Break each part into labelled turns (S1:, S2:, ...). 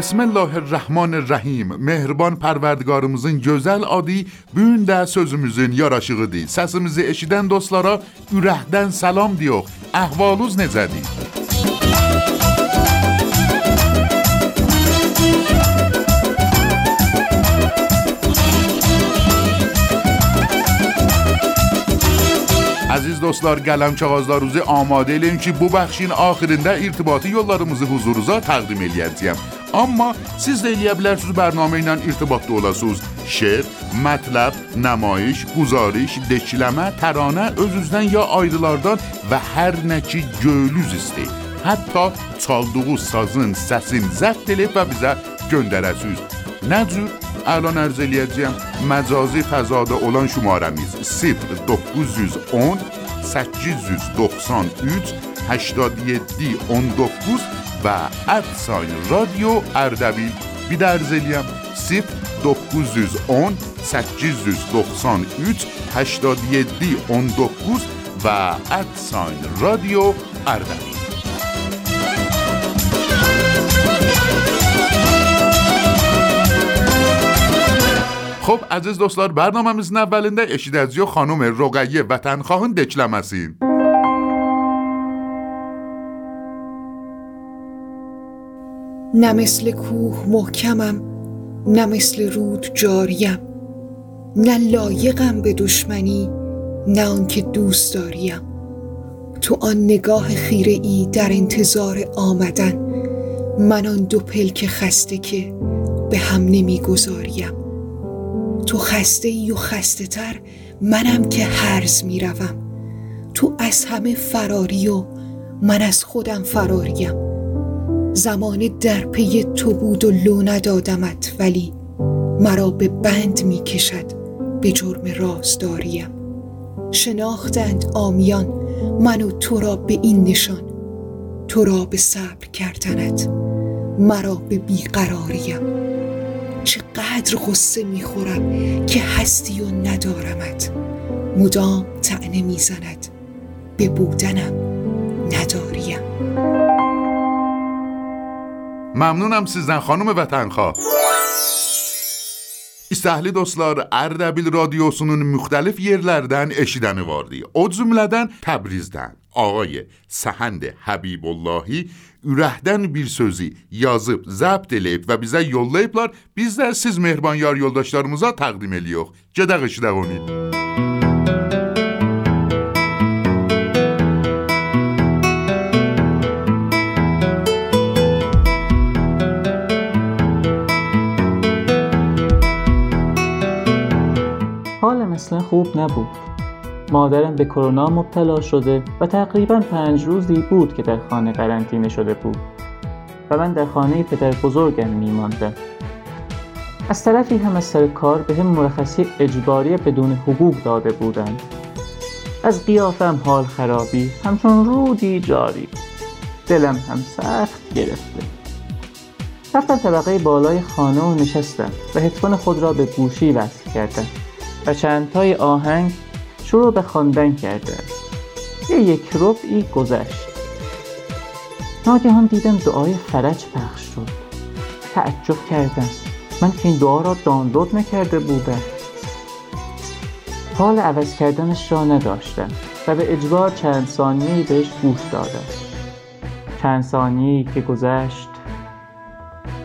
S1: بسم الله الرحمن الرحیم. مهربان پروردگارمزین گوزل آدی بوین ده سوزمزین یاراشیقی دی. سسمزی اشیدن دوستلارا اورهدن سلام دیو. احوالوز نزدی. عزیز دوستلار گلم چغازدار روزی آماده لیم که بو بخشین آخرین در ارتباطی یولارمزی حضوروزا تقدیم الیتیم. Amma siz də eləyə bilərsiniz bərnamə ilə irtibatda olasınız. Şeir, mətləb, nəmayiş, guzarış, dekləmə, təranə öz-üzdən ya ayrılardan və hər nə ki göylüz istəyir. Hətta çaldığı sazın səsin zəbt edib və bizə göndərəsiniz. Nə cür? Əlan ərz eləyəcəyəm. Məcazi fəzada olan şumarəmiz 0910 893 87 19 و ادساین رادیو اردوی بی در زلیم سیف دوکوزیز اون سکیزیز دوکسان ایت هشتادیه دی اون دوکوز و ادساین رادیو اردوی. خب عزیز دوستان برنامه می‌زنه ولنده اشید از یو خانوم روغیه وطن خواهند دکلم هستین موسیقی
S2: نه مثل کوه محکمم نه مثل رود جاریم. نه لایقم به دشمنی نه آنکه دوست داریم. تو آن نگاه خیره ای در انتظار آمدن من آن دو پلک خسته که به هم نمی‌گذاریم تو خسته ای و خسته تر منم که هرز می‌روم تو از همه فراری و من از خودم فراریم. زمان در پی تو بود و لو ندادمت ولی مرا به بند می کشد به جرم رازداریم. شناختند آمیان من و تو را به این نشان تو را به صبر کردنت مرا به بیقراریم. چقدر غصه می‌خورم که هستی و ندارمت مدام تعنه می‌زند به بودنم نداریم
S1: Məmnunam sizdən xanım vətənxah. İstəhli dostlar, Ərdəbil radiosunun müxtəlif yerlərdən eşidəni vardı. O cümlədən Təbrizdən ağay Səhənd Həbibullahi ürəkdən bir sözü yazıb, zəbt eləyib və bizə yollayıblar. Biz də siz mehriban yar yoldaşlarımıza təqdim eləyirik. Gedək eşidək onu.
S3: اصلا خوب نبود. مادرم به کرونا مبتلا شده و تقریبا پنج روزی بود که در خانه قرنطینه شده بود و من در خانه پدر بزرگم میماندم. از طرفی هم از سر کار به هم مرخصی اجباری بدون حقوق داده بودند. از قیافم حال خرابی همچون رودی جاری. دلم هم سخت گرفته. رفتم طبقه بالای خانه و نشستم و هدفون خود را به گوشی وصل کردم. و چندتای آهنگ شروع به خواندن کرده. یه یک ربعی گذشت. ناگهان دیدم دعای فرج پخش شد. تعجب کردم. من که این دعا را دانلود نکرده بودم. حال عوض کردنش را نداشتم و به اجبار چند ثانیه‌ای بهش گوش دادم. چند ثانیه‌ای که گذشت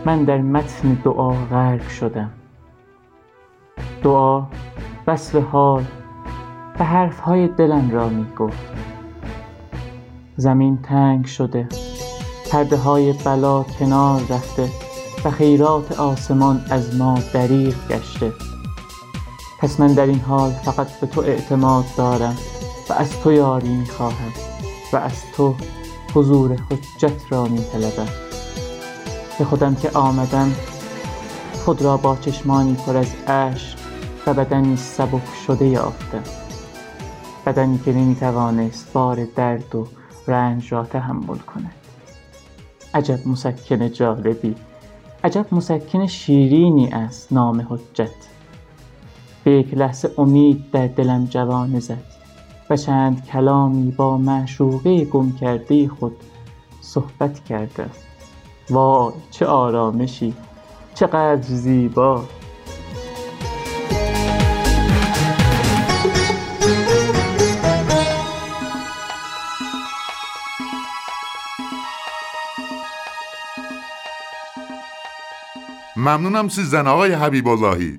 S3: من در متن دعا غرق شدم. دعا وصف حال و حرفهای دلم را می گفت زمین تنگ شده پرده های بلا کنار رفته و خیرات آسمان از ما دریغ گشته. پس من در این حال فقط به تو اعتماد دارم و از تو یاری می خواهم و از تو حضور حجت را می طلبم به خودم که آمدم خود را با چشمانی پر از اشک و بدنی سبک شده یافتم بدنی که نمی‌توانست بار درد و رنج را تحمل کند. عجب مسکن جالبی عجب مسکن شیرینی است نام حجت. به یک لحظه امید در دلم جوانه زد و چند کلامی با معشوقه گم کرده خود صحبت کرده. وای چه آرامشی چقدر زیبا!
S1: ممنونم سیزن آقای حبیب اللهی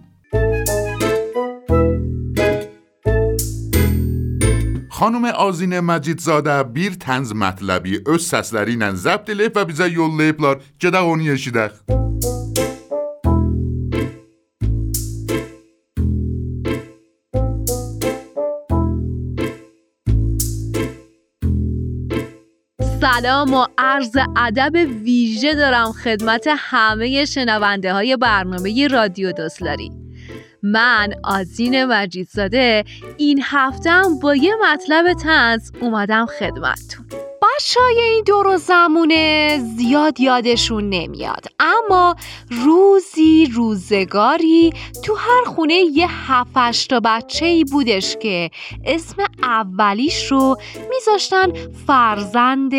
S1: خانم آزین مجید زاده بیر تنز مطلبی از سسلری نن زبد لیف و بیزه یول لیپ لار که
S4: سلام و عرض ادب ویژه دارم خدمت همه شنونده های برنامه رادیو دوسلاری من آزین مجیدزاده این هفتم با یه مطلب تنز اومدم خدمتتون. بچه های این دور زمونه زیاد یادشون نمیاد. اما روزی روزگاری تو هر خونه یه هفتش تا بچه ای بودش که اسم اولیش رو میذاشتن فرزند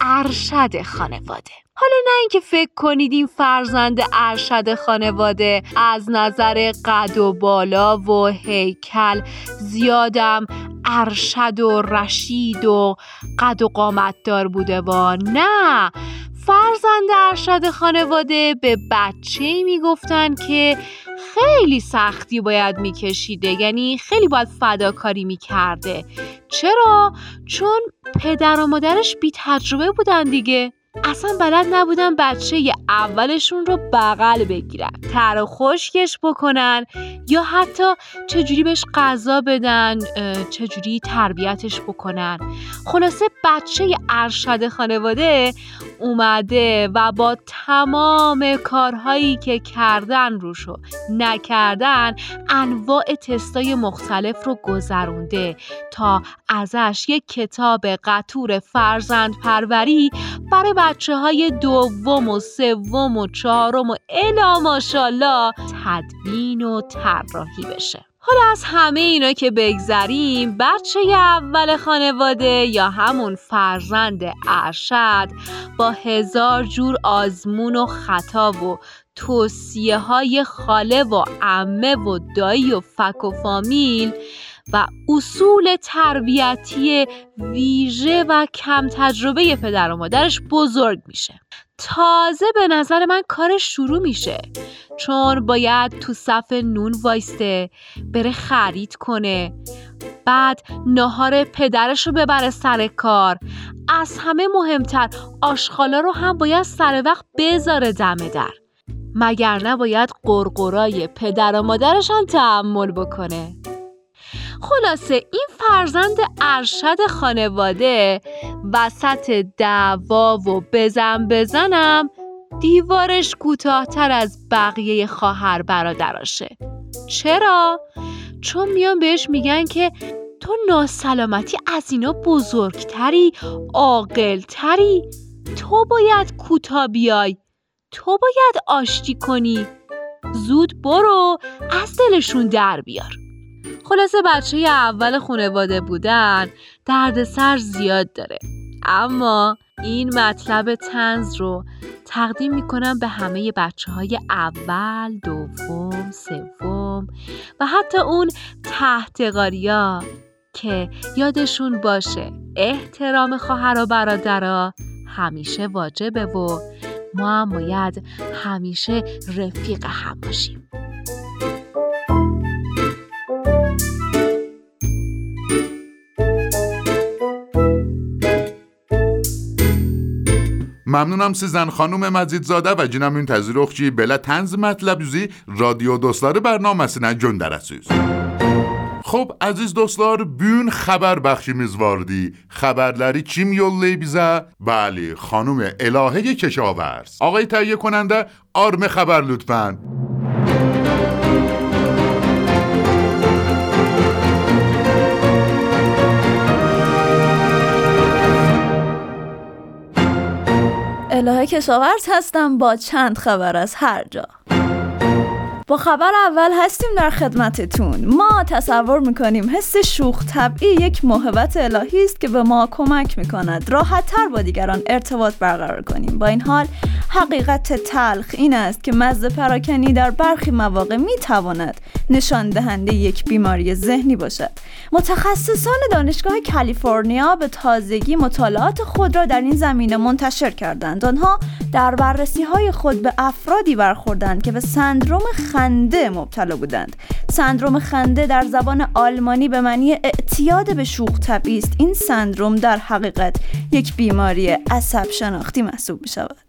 S4: ارشد خانواده. حالا نه اینکه فکر کنید این فرزند ارشد خانواده از نظر قد و بالا و هیکل زیادم ارشد و رشید و قد و قامت دار بوده و نه فرزند ارشد خانواده به بچه می‌گفتن که خیلی سختی باید میکشیده یعنی خیلی باید فداکاری می‌کرده چرا؟ چون پدر و مادرش بی تجربه بودن دیگه اصلا بلد نبودن بچه اولشون رو بغل بگیرن تر و خشکش بکنن یا حتی چجوری بهش غذا بدن چجوری تربیتش بکنن. خلاصه بچه ارشد خانواده اومده و با تمام کارهایی که کردن روشو نکردن انواع تستای مختلف رو گذرونده تا ازش یک کتاب قطور فرزند پروری برای بچه های دوم و سوم و چهارم و الا ماشالله تدوین و طراحی بشه. حالا از همه اینا که بگذریم بچه اول خانواده یا همون فرزند ارشد با هزار جور آزمون و خطا و توصیه های خاله و عمه و دایی و فک و فامیل و اصول تربیتی ویژه و کم تجربه پدر و مادرش بزرگ میشه. تازه به نظر من کارش شروع میشه. چون باید تو صف نون وایسته بره خرید کنه. بعد ناهار پدرش رو ببره سر کار. از همه مهمتر آشخالا رو هم باید سر وقت بذاره دم در. مگر نباید قرقرای پدر و مادرش هم تحمل بکنه؟ خلاصه این فرزند ارشد خانواده وسط دعوا و بزن بزنم دیوارش کوتاهتر از بقیه خواهر برادراشه. چرا؟ چون میان بهش میگن که تو ناسلامتی از اینا بزرگتری عاقلتری. تو باید کوتا بیای. تو باید آشتی کنی. زود برو از دلشون در بیار. خلاصه بچه اول خانواده بودن دردسر زیاد داره. اما این مطلب تنز رو تقدیم می‌کنم به همه بچه های اول، دوم، سوم و حتی اون تحتقاریا که یادشون باشه احترام خواهر و برادرها همیشه واجبه و ما هم باید همیشه رفیق هم باشیم.
S1: Məmnunam sizdən xanım Məcidzadə və yine müntəziriq ki, belə tənz mətləbinizi radio dostları bərnaməsinə göndərəsiniz. خب عزیز دوستlar bugün xəbər bəxşimiz vardı. Xəbərləri kim yollayıb bizə? Bəli, xanım Elahə Keşavərz. آقای تهیه کننده آرم خبر لطفاً
S5: الهه کشاورز هستم با چند خبر از هر جا. با خبر اول هستیم در خدمتتون. ما تصور می‌کنیم حس شوخ طبعی یک محبت الهی است که به ما کمک می‌کند. راحت تر با دیگران ارتباط برقرار کنیم. با این حال حقیقت تلخ این است که مزه پراکنی در برخی مواقع می‌تواند نشان دهنده یک بیماری ذهنی باشد. متخصصان دانشگاه کالیفرنیا به تازگی مطالعات خود را در این زمینه منتشر کردند. آنها در بررسی های خود به افرادی برخوردند که به سندروم خنده مبتلا بودند. سندروم خنده در زبان آلمانی به معنی اعتیاد به شوخ طبعی است. این سندروم در حقیقت یک بیماری عصب شناختی محسوب می شود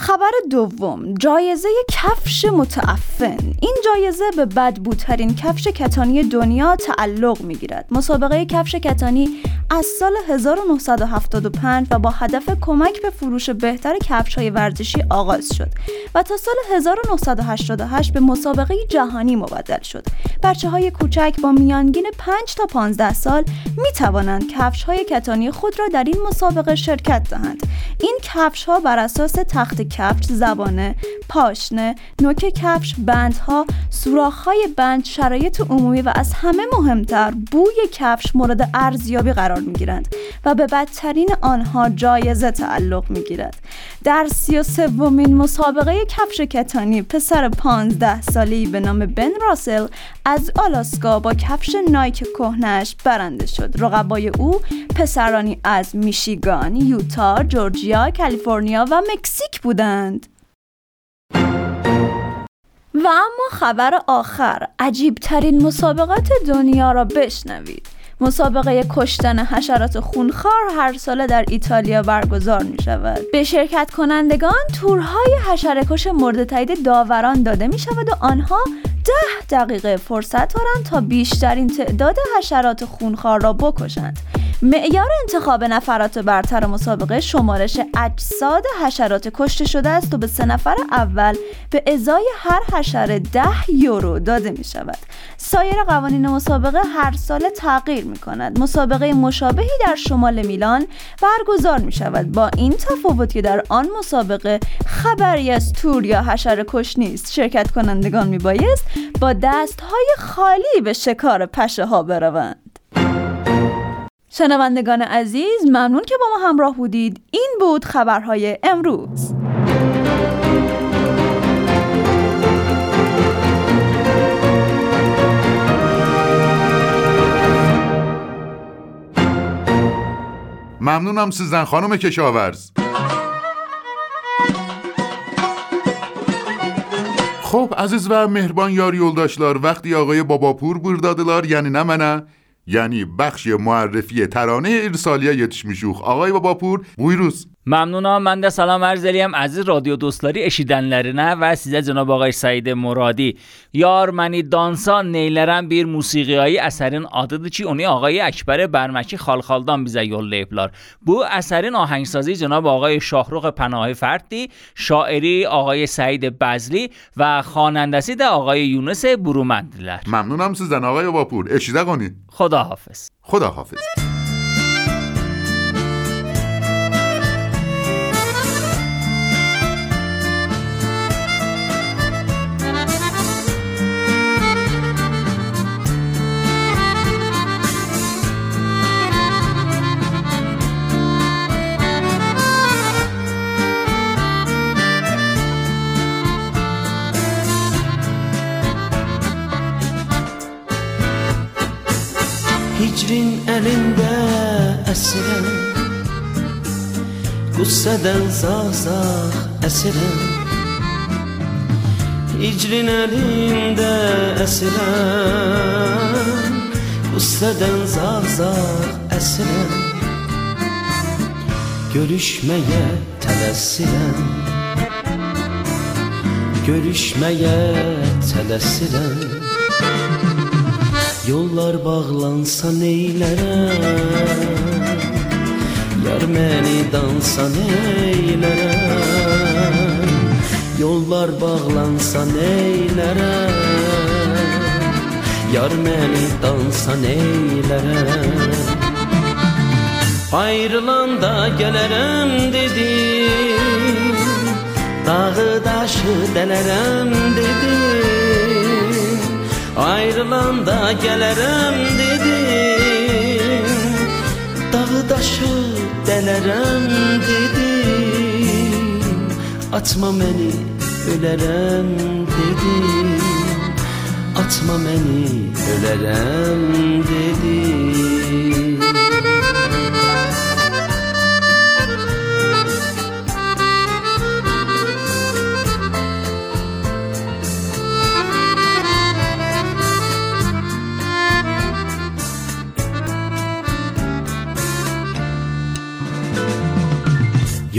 S5: خبر دوم جایزه کفش متعفن. این جایزه به بدبوترین کفش کتانی دنیا تعلق می گیرد مسابقه کفش کتانی از سال 1975 و با هدف کمک به فروش بهتر کفش های ورزشی آغاز شد و تا سال 1988 به مسابقه جهانی مبدل شد. بچه های کوچک با میانگین 5 تا 15 سال می توانند کفش های کتانی خود را در این مسابقه شرکت دهند. این کفش ها بر اساس تخت کفش زبانه پاشنه نوک کفش بندها سوراخ‌های بند شرایط عمومی و از همه مهمتر بوی کفش مورد ارزیابی قرار می‌گیرند و به بدترین آنها جایزه تعلق می‌گیرد. در سی و سومین مسابقه کفش کتانی پسر پانزده سالی به نام بن راسل از آلاسکا با کفش نایک کهنش برنده شد. رقبای او پسرانی از میشیگان یوتا جورجیا کالیفرنیا و مکزیک بودند. و اما خبر آخر عجیبترین مسابقات دنیا را بشنوید. مسابقه کشتن حشرات خونخوار هر ساله در ایتالیا برگزار می شود. به شرکت کنندگان تورهای حشرکش مورد تایید داوران داده می شود و آنها ده دقیقه فرصت دارند تا بیشترین تعداد حشرات خونخوار را بکشند. معیار انتخاب نفرات برتر مسابقه شمارش اجساد حشرات کشته شده است و به سه نفر اول به ازای هر حشره ده یورو داده می شود. سایر قوانین مسابقه هر سال تغییر می کند. مسابقه مشابهی در شمال میلان برگزار می شود. با این تفاوت که در آن مسابقه خبری از تور یا حشره کش نیست. شرکت کنندگان می بایست با دست های خالی به شکار پشه ها بروند. شنوندگان عزیز ممنون که با ما همراه بودید. این بود خبرهای امروز.
S1: ممنونم سیزن خانم کشاورز. خب عزیز و مهربان یار یولداشlar وقتی آقای باباپور بردادلار یعنی نه منه یعنی بخش معرفی ترانه ارسالیا yetişmişuq. آقای باباپور buyuruz.
S6: ممنونم. من ده سلام عرض علیم عزیز رادیو دوستلاری اشیدن لرنه و سیزه جناب آقای سعید مرادی. یار منی دانسا نیلرم بیر موسیقی هایی اثرین آدده چی؟ اونی آقای اکبر برمکی خالخالدان بیزه یول لیپلار بو اثرین آهنگسازی جناب آقای شاهروخ پناه فردی شاعری آقای سعید بزلی و خانندسی ده آقای یونس برومندلر.
S1: ممنونم سیزن آقای باپور. اشیده کنی
S6: خدا
S1: حافظ,
S7: خدا حافظ. belinde əsirəm Qüssədən zağzağ əsirəm İcrin əlində əsirəm Qüssədən zağzağ əsirəm Görüşməyə tələsirəm Görüşməyə tələsirəm Yollar bağlansa neylərəm Yar məni dansa neylərəm Yollar bağlansa neylərəm Yar məni dansa neylərəm Ayrılanda gələrəm dedim Dağı daşı dələrəm dedim Ayrılan da gelerem dedim. Dağı daşı delerem dedim. Atma beni ölerem dedim. Atma beni ölerem dedim.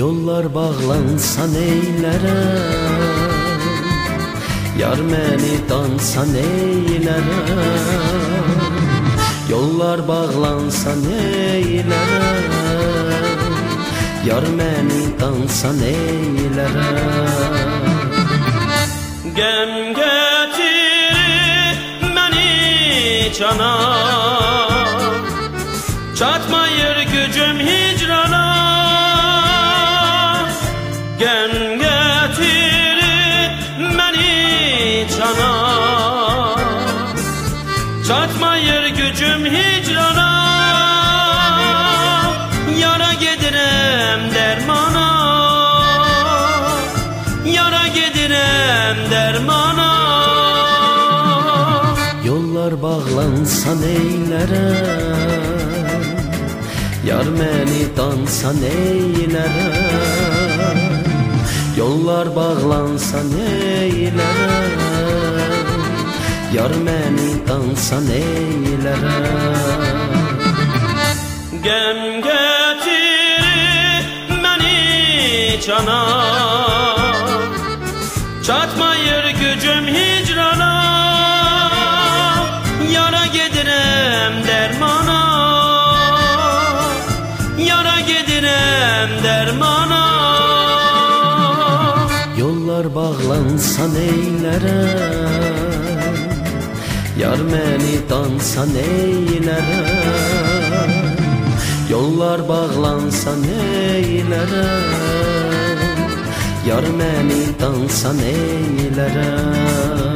S7: Yollar bağlansa neylərəm Yar məni dansa neylərəm Yollar bağlansa neylərəm Yar məni dansa neylərəm Gəm gətirir məni cana. Çatmayır gücüm hicrana bağlansa neylərəm Yar məni dansa neylərəm Yollar bağlansa neylərəm Yar məni dansa neylərəm Gəm gətirir məni cana Çatmayır gücüm hicrana bağlansa neylərəm Yar məni dansa neylərəm Yollar bağlansa neylərəm Yar məni dansa neylərəm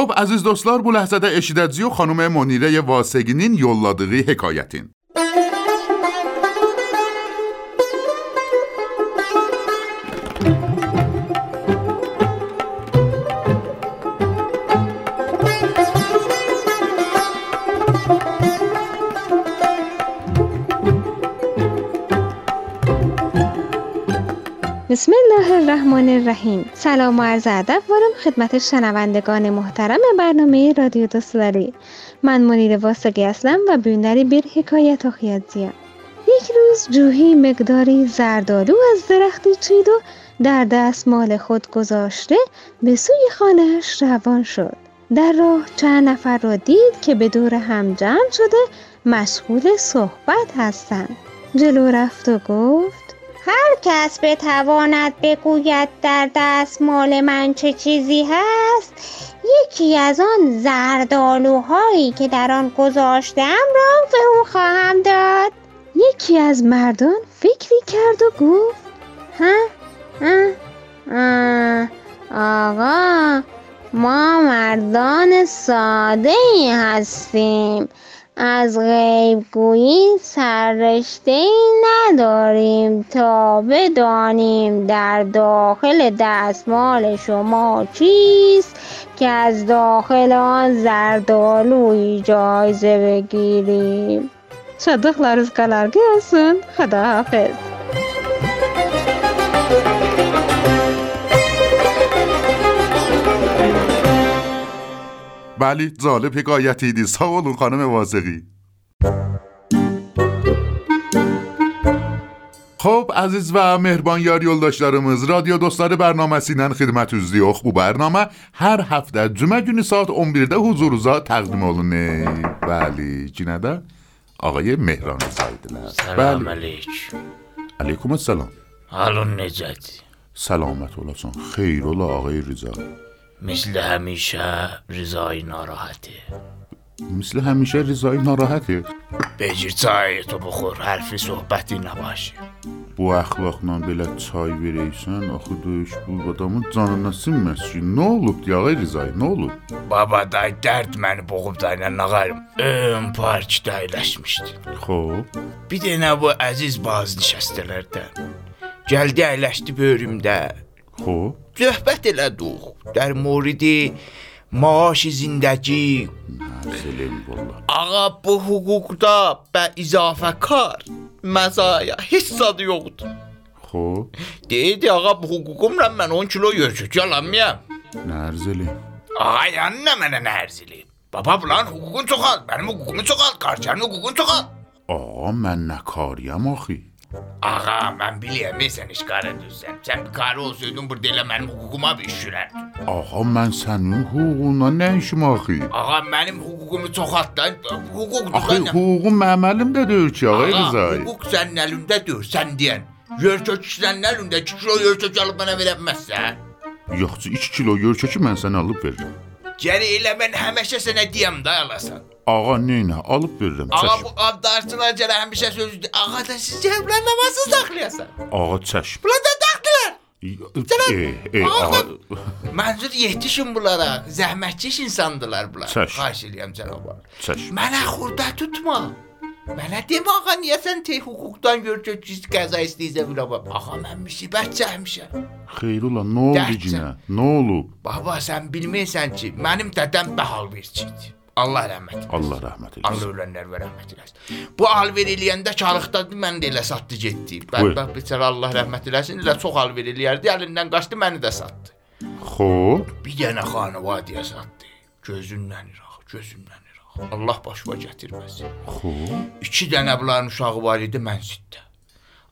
S1: خب عزیز دوستلار بو لحظه ده اشیدتزی و خانم منیره واسگینین
S8: یولادقی حکایتین. الله الرحمن الرحیم. سلام و عرض ادب. وارم خدمت شنوندگان محترم برنامه رادیو دوستداری من منیر واسقی هستم و بیندری بیر حکایت و یک روز جوهی مقداری زردالو از درختی چید و در دستمال خود گذاشته به سوی خانهاش روان شد. در راه چند نفر را دید که به دور هم جمع شده مشغول صحبت هستند. جلو رفت و گفت هر کس بتواند بگوید در دستمال من چه چیزی هست یکی از آن زردالوهایی که در آن گذاشتم را به او خواهم داد. یکی از مردان فکری کرد و گفت ها؟ آقا ما مردان ساده ای هستیم. از غیبگویی سررشته ای نداریم تا بدانیم در داخل دستمال شما چیست که از داخل آن زردالوی جایزه بگیریم صدقlarınız kadar gelsin. خداحافظ
S1: بله جالب حکایتی دی سا olun خانم واسقی خب عزیز و مهربان یار yoldaşlarımız رادیو دوستları برنامesi ilə xidmətinizdə Bu برنامه hər həftə cümə günü saat 11-də huzurunuza təqdim olunur. Bəli, yenə də ağay Mehran Rızaydilər.
S9: Salam aleyküm.
S1: Aleykum salam.
S9: Halın necədir?
S1: Səlamət olasan. Xeyr ola ağay Rıza.
S9: مثل همیشه رضای
S1: ناراحته مثل همیشه رضای
S9: ناراحته بگیر چای تو بخور حرفی صحبتی نباشه
S1: Bu əxlaqla belə çay verəysən, axı döyüş bu adamın canına sinməz ki. Nə olub yağa Rizay, nə olub?
S9: Baba da dərd məni boğub da ilə nağarım. Ön parkda əyləşmişdi.
S1: Xoş.
S9: Bir dənə bu əziz bazı nişəstələrdən. Gəldi əyləşdi böyrümdə.
S1: Xoş.
S9: Söhbət elədik. Dar moridi maaş
S1: vallah.
S9: Ağa bu hüquqda və izafə kar məzaya heç zadı yoxdur.
S1: Xoş.
S9: Deyirdi ağa bu hüququmla mən 10 kilo yörçük yalanmayam.
S1: Nə arz eləyim?
S9: Ağa yanına mənə nə ərz eləyim? Baba bulan hüququn çox az, mənim hüququmu çox az, qarşının hüququn çox az.
S1: Ağa mən nə karıyam axı?
S9: Ağa mən bilirəm sən iş qarı düzsən. Sən bir qarı olsaydın burada elə mənim hüququma bir iş sürərdin.
S1: Ağa mən sənin hüququna nə işim axı?
S9: Ağa mənim hüququmu çoxaltdan hüquqdur.
S1: Axı hüququm mənim əlimdə deyil ki,
S9: Ağa,
S1: Rızay.
S9: hüquq sənin əlindədir, sən deyən. Yörkök sənin əlində 2 kilo yörkök alıb mənə verə bilməzsən.
S1: Yoxsa 2 kilo yörçəki mən sənə alıb verirəm.
S9: Gəri elə mən həmişə sənə deyəm da alasan.
S1: Ağa neynə alıb verirəm.
S9: Ağa
S1: Çəş.
S9: bu abdarsılar gələ həmişə sözü Ağa da siz cəblər namazsız saxlayasan.
S1: Ağa çəş.
S9: Bunlar da taxdılar.
S1: E, e, ağa.
S9: Mənzur yetişin bunlara. Zəhmətkeş insandılar bunlar. Xahiş edirəm cənab ağa.
S1: Çəş.
S9: Mənə xurda tutma. Mənə demə ağa niyə sən tey hüquqdan görkək qəza istəyirsən bura bax. Ağa mən müsibət çəkmişəm.
S1: Xeyr ola, nə oldu yenə? Nə olub?
S9: Baba sən bilmirsən ki, mənim dədəm bəhal verçiydi. Allah rəhmət eləsin.
S1: Allah rəhmət
S9: Allah
S1: eləsin.
S9: ölənlər rəhmət eləsin. Bu alver eləyəndə çarıqdadı, mən də elə satdı getdi. Bədbəxt biçara Allah rəhmət eləsin. Elə çox alver eləyərdi, əlindən qaçdı, məni də satdı.
S1: Xoş.
S9: Bir dənə xanavadiyə satdı. Gözündən iraq, gözündən iraq. Allah başıma gətirməsin.
S1: Xoş.
S9: İki dənə bunların uşağı var idi mənzildə.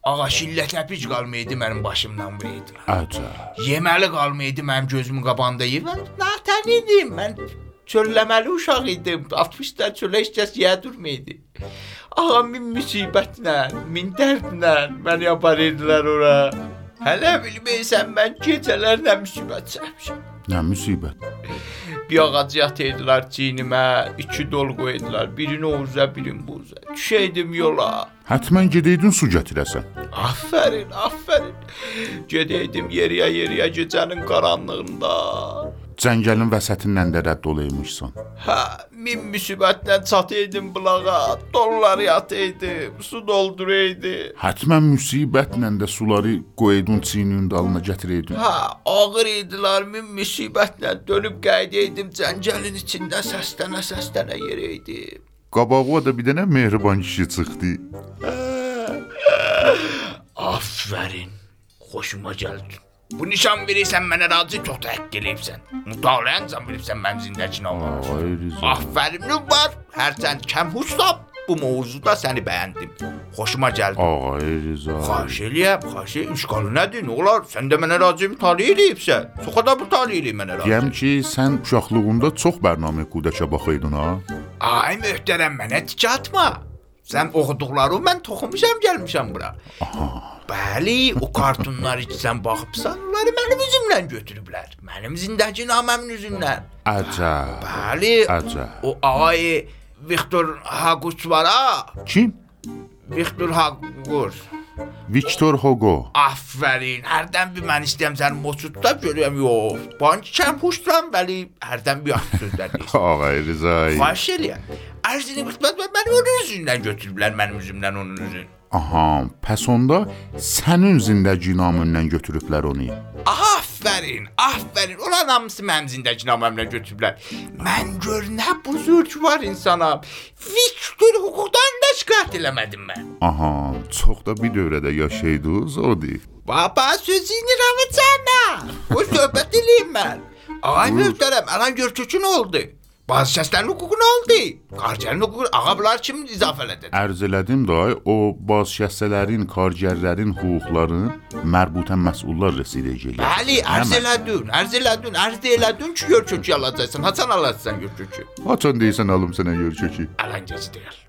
S9: Ağa şillət əpic qalmaydı mənim başımdan vuraydılar.
S1: Əcəb.
S9: Yeməli qalmaydı mənim gözümün qabağında yeyən. Natən idim mən. Çölləməli uşaq idim. 60-da çölə heç kəs yeyə durmaydı. Ağa min müsibətlə, min dərdlə məni aparırdılar ora. Hələ bilmirsən mən gecələr nə müsibət çəkmişəm.
S1: Nə müsibət.
S9: Bir ağac yatırdılar çiynimə, iki dol qoydular. Birini ovuza, birini buza. Düşəydim yola.
S1: Hətmən gedəydin su gətirəsən.
S9: Aferin, aferin. Gedəydim yeriyə yeriyə gecənin qaranlığında.
S1: Cəngəlin vəsətindən də rədd olaymışsan.
S9: Hə, min müsibətlə çatıydım bulağa, dolları yatıydım, su dolduraydı.
S1: Hətmən müsibətlə də suları qoydun çiyninin dalına gətirəydin.
S9: Hə, ağır idilər, min müsibətlə dönüb qəydəydim cəngəlin içində səslənə səslənə yerəydim.
S1: Qabağıma da bir dənə mehriban kişi çıxdı.
S9: Aferin, xoşuma gəldin. Bu nişan verirsən mənə razı çox təhqq eləyibsən. Mütaliən bilibsən mənim zindəcinamı.
S1: Ay Rıza.
S9: Afərin var. Hərçənd kəm husab bu mövzuda səni bəyəndim. Xoşuma gəldi.
S1: Ay Rıza.
S9: Xahiş eləyəm, xahiş eləyəm. İşqalı nədir? Nə olar? Sən də mənə razı mütaliə eləyibsən. Çox da mütaliə eləyib mənə razı.
S1: Deyəm ki, sən uşaqlığında çox bərnamə qudəşə baxıydın ha.
S9: Ay möhtərəm mənə tikə atma. Sən oxuduqlarımı mən toxumuşam gəlmişəm bura. Bəli, o kartunlar heç sən baxıbsan, onları mənim üzümlə götürüblər. Mənim zindəci naməmin üzündən.
S1: Əcəb.
S9: Bəli.
S1: Əcəb.
S9: O ağay Viktor Hagus var ha.
S1: Kim?
S9: Viktor Hagus.
S1: Victor Hugo.
S9: Afərin. Hərdən bir mən istəyirəm səni moçutda görürəm yox. Bank kəm xoşlan, bəli, hərdən bir yaxşı sözlər deyirsən.
S1: Ağay Rıza.
S9: Xahiş eləyəm. Ərzini məni onun üzündən götürüblər, mənim üzümdən onun üzün.
S1: Aha, pəs onda sənin zindəci namından götürüblər onu.
S9: Afərin, afərin. Ulan hamısı mənim zindəci namımla götürüblər. Mən gör nə buzurg var insana. Viktor hüquqdan da şikayət eləmədim mən.
S1: Aha, çox da bir dövrədə yaşaydınız, odur.
S9: Baba sözünü ramıcana. O söhbət eləyim mən. Ay möhtərəm, alan görkükün oldu. Bazkəslərin hüququ nə oldu? Qarcərin hüququ, ağa bunlar kim izafə elədi?
S1: Ərz elədim day, o bazşəssələrin, kargərlərin hüquqlarını mərbutən məsullar rəsidə eləyir.
S9: Bəli, ərz elədin, ərz elədin, ərz elədin ki, gör kökü alacaqsan. Haçan alacaqsan gör kökü?
S1: Haçan deyirsən alım sənə yer kökü.
S9: Ələn gec deyil.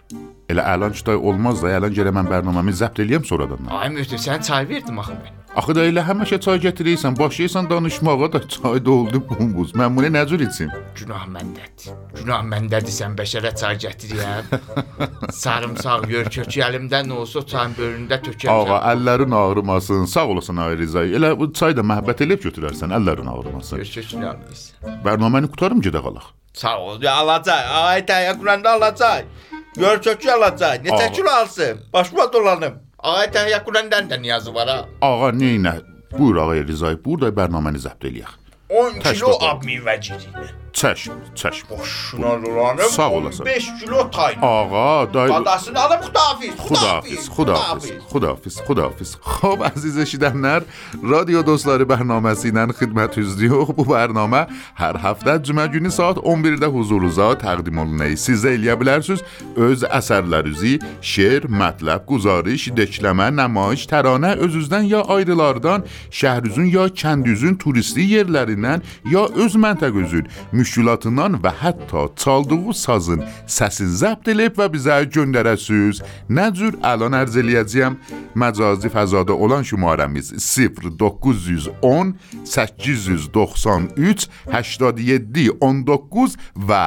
S1: Elə əlan day olmaz da, əlan gələ mən bərnaməmi zəbt eləyəm sonradan.
S9: Ay müftü, sən çay verdim axı mən.
S1: Axı da elə həmişə çay gətirirsən, başlayırsan danışmağa da çay doldu bumbuz. Mən bunu nə cür içim?
S9: Günah məndədir. Günah məndədir sən bəşərə çay gətirirəm. Sarımsaq gör kökü əlimdən nə olsa çayın böyründə tökərəm.
S1: Ağa, əllərin ağrımasın. Sağ olasın ay Rizay. Elə bu çay da məhəbbət eləyib götürərsən, əllərin ağrımasın.
S9: Kökünü alırsan.
S1: Bərnaməni qutarım gedə qalaq.
S9: Sağ ol. Alacaq. Ay təyyə quranda alacaq. Gör kökü alacaq. Neçə kilo alsın? Başıma dolanım. آقای تهیه کنن دندنی
S1: برا. آقا نه نه. بور آقای ریزای بور دای
S9: برنامه
S1: نزبدلیخ
S9: اون
S1: کیلو
S9: آب میوجیدینه
S1: Çəşm, çəşm.
S9: Boşuna dolanım.
S1: Sağ olasın.
S9: 5 kilo tay.
S1: Ağa, day
S9: Badasını alıb xudafiz.
S1: Xudafiz, xudafiz, xudafiz, xudafiz. Xo'p, aziz eshitganlar, radio do'stlari barnomasi ilə xidmat üzrəyik. Bu barnoma har hafta cuma günü soat 11-də huzurunuza təqdim olunur. Siz də eləyə bilərsiniz öz əsərlərinizi şeir, mətləb, guzarış, dekləmə, namayiş, təranə özünüzdən ya ayrılardan, şəhrinizin ya kəndinizin turisti yerlərindən ya öz məntəqənizin müşkülatından və hətta çaldığı sazın səsini zəbt edib və bizə göndərəsiniz. Nə cür əlan ərz eləyəcəyəm? Məcazi fəzada olan şumarəmiz 0910 893 87 19 və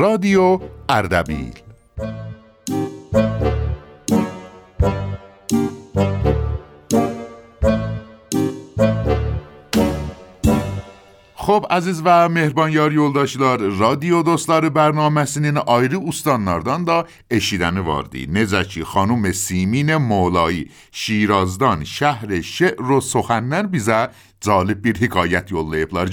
S1: radio Ərdəbil. خب عزیز و مهربان یاری یولداشلار رادیو دوستلار برنامه سنین ایری استانلاردان دا اشیدن واردی نزچی خانوم سیمین مولایی شیرازدان شهر شعر و سخنن بیزه جالب بیر حکایت یولده ایبلار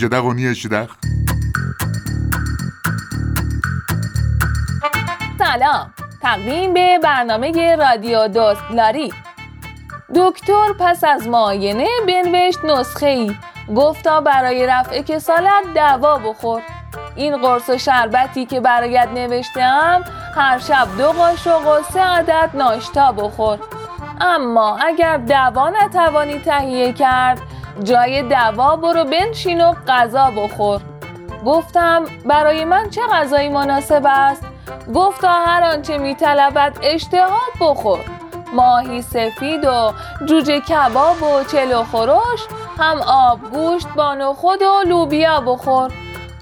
S10: سلام. تقدیم به برنامه رادیو دوستلاری دکتر پس از ماینه بنوشت نسخه گفتا برای رفع کسالت دوا بخور. این قرص و شربتی که برایت نوشتم هر شب دو قاشق و سه عدد ناشتا بخور. اما اگر دوا نتوانی تهیه کرد جای دوا برو بنشین و غذا بخور. گفتم برای من چه غذایی مناسب است؟ گفتا هر آنچه میطلبد اشتها بخور. ماهی سفید و جوجه کباب و چلو خورش هم آب گوشت با نخود و لوبیا بخور.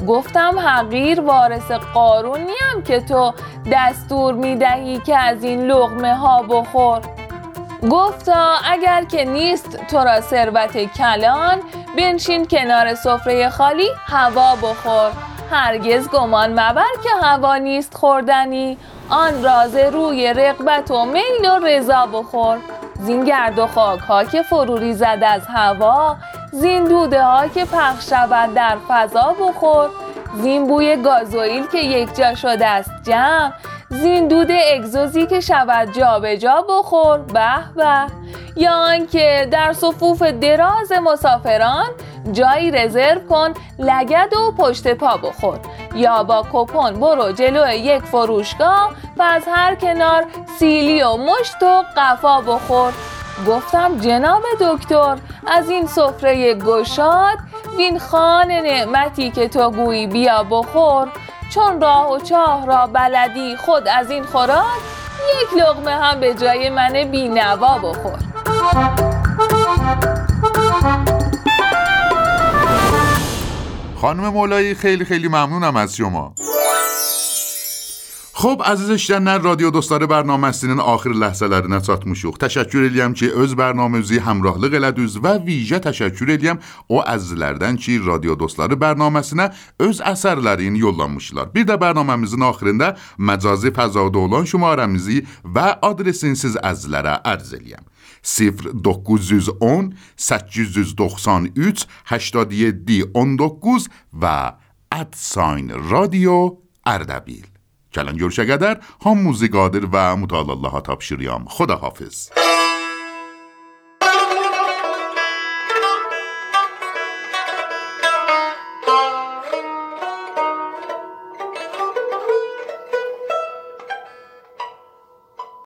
S10: گفتم حقیر وارث قارون نیم که تو دستور می‌دهی که از این لغمه ها بخور. گفتا اگر که نیست تو را ثروت کلان بنشین کنار سفره خالی هوا بخور. هرگز گمان مبر که هوا نیست خوردنی. آن راز روی رقبت و میل و رضا بخور. زین گرد و خاک ها که فروری زد از هوا زین دوده ها که پخش شود در فضا بخور زین بوی گازوئیل که یک جا شده است جمع زین دود اگزوزی که شود جابجا جا بخور به به. یا آنکه در صفوف دراز مسافران جایی رزرو کن لگد و پشت پا بخور. یا با کپون برو جلو یک فروشگاه و از هر کنار سیلی و مشت و قفا بخور. گفتم جناب دکتر از این سفره گشاد وین خان نعمتی که تو گویی بیا بخور. چون راه و چاه را بلدی خود از این خوراک یک لقمه هم به جای من بینوا بخور.
S1: خانم مولایی خیلی خیلی ممنونم از شما. خب əziz eşidənlər, radio dostları bərnaməsinin axır ləhzələrinə çatmışıq. Təşəkkür edirəm ki, öz bərnaməmizi həmrahlıq elədiniz və vicə təşəkkür edirəm o əzizlərdən ki, radio dostları bərnaməsinə öz əsərlərini yollamışlar. Bir də bərnaməmizin axırında məcazi fəzada olan şumarəmizi və adresini siz əzizlərə ərz eləyəm. 0910 893 87 19 və ادساین رادیو کل انگارش هم موزیگادر و مطاللا الله تابشیم خدا حافظ.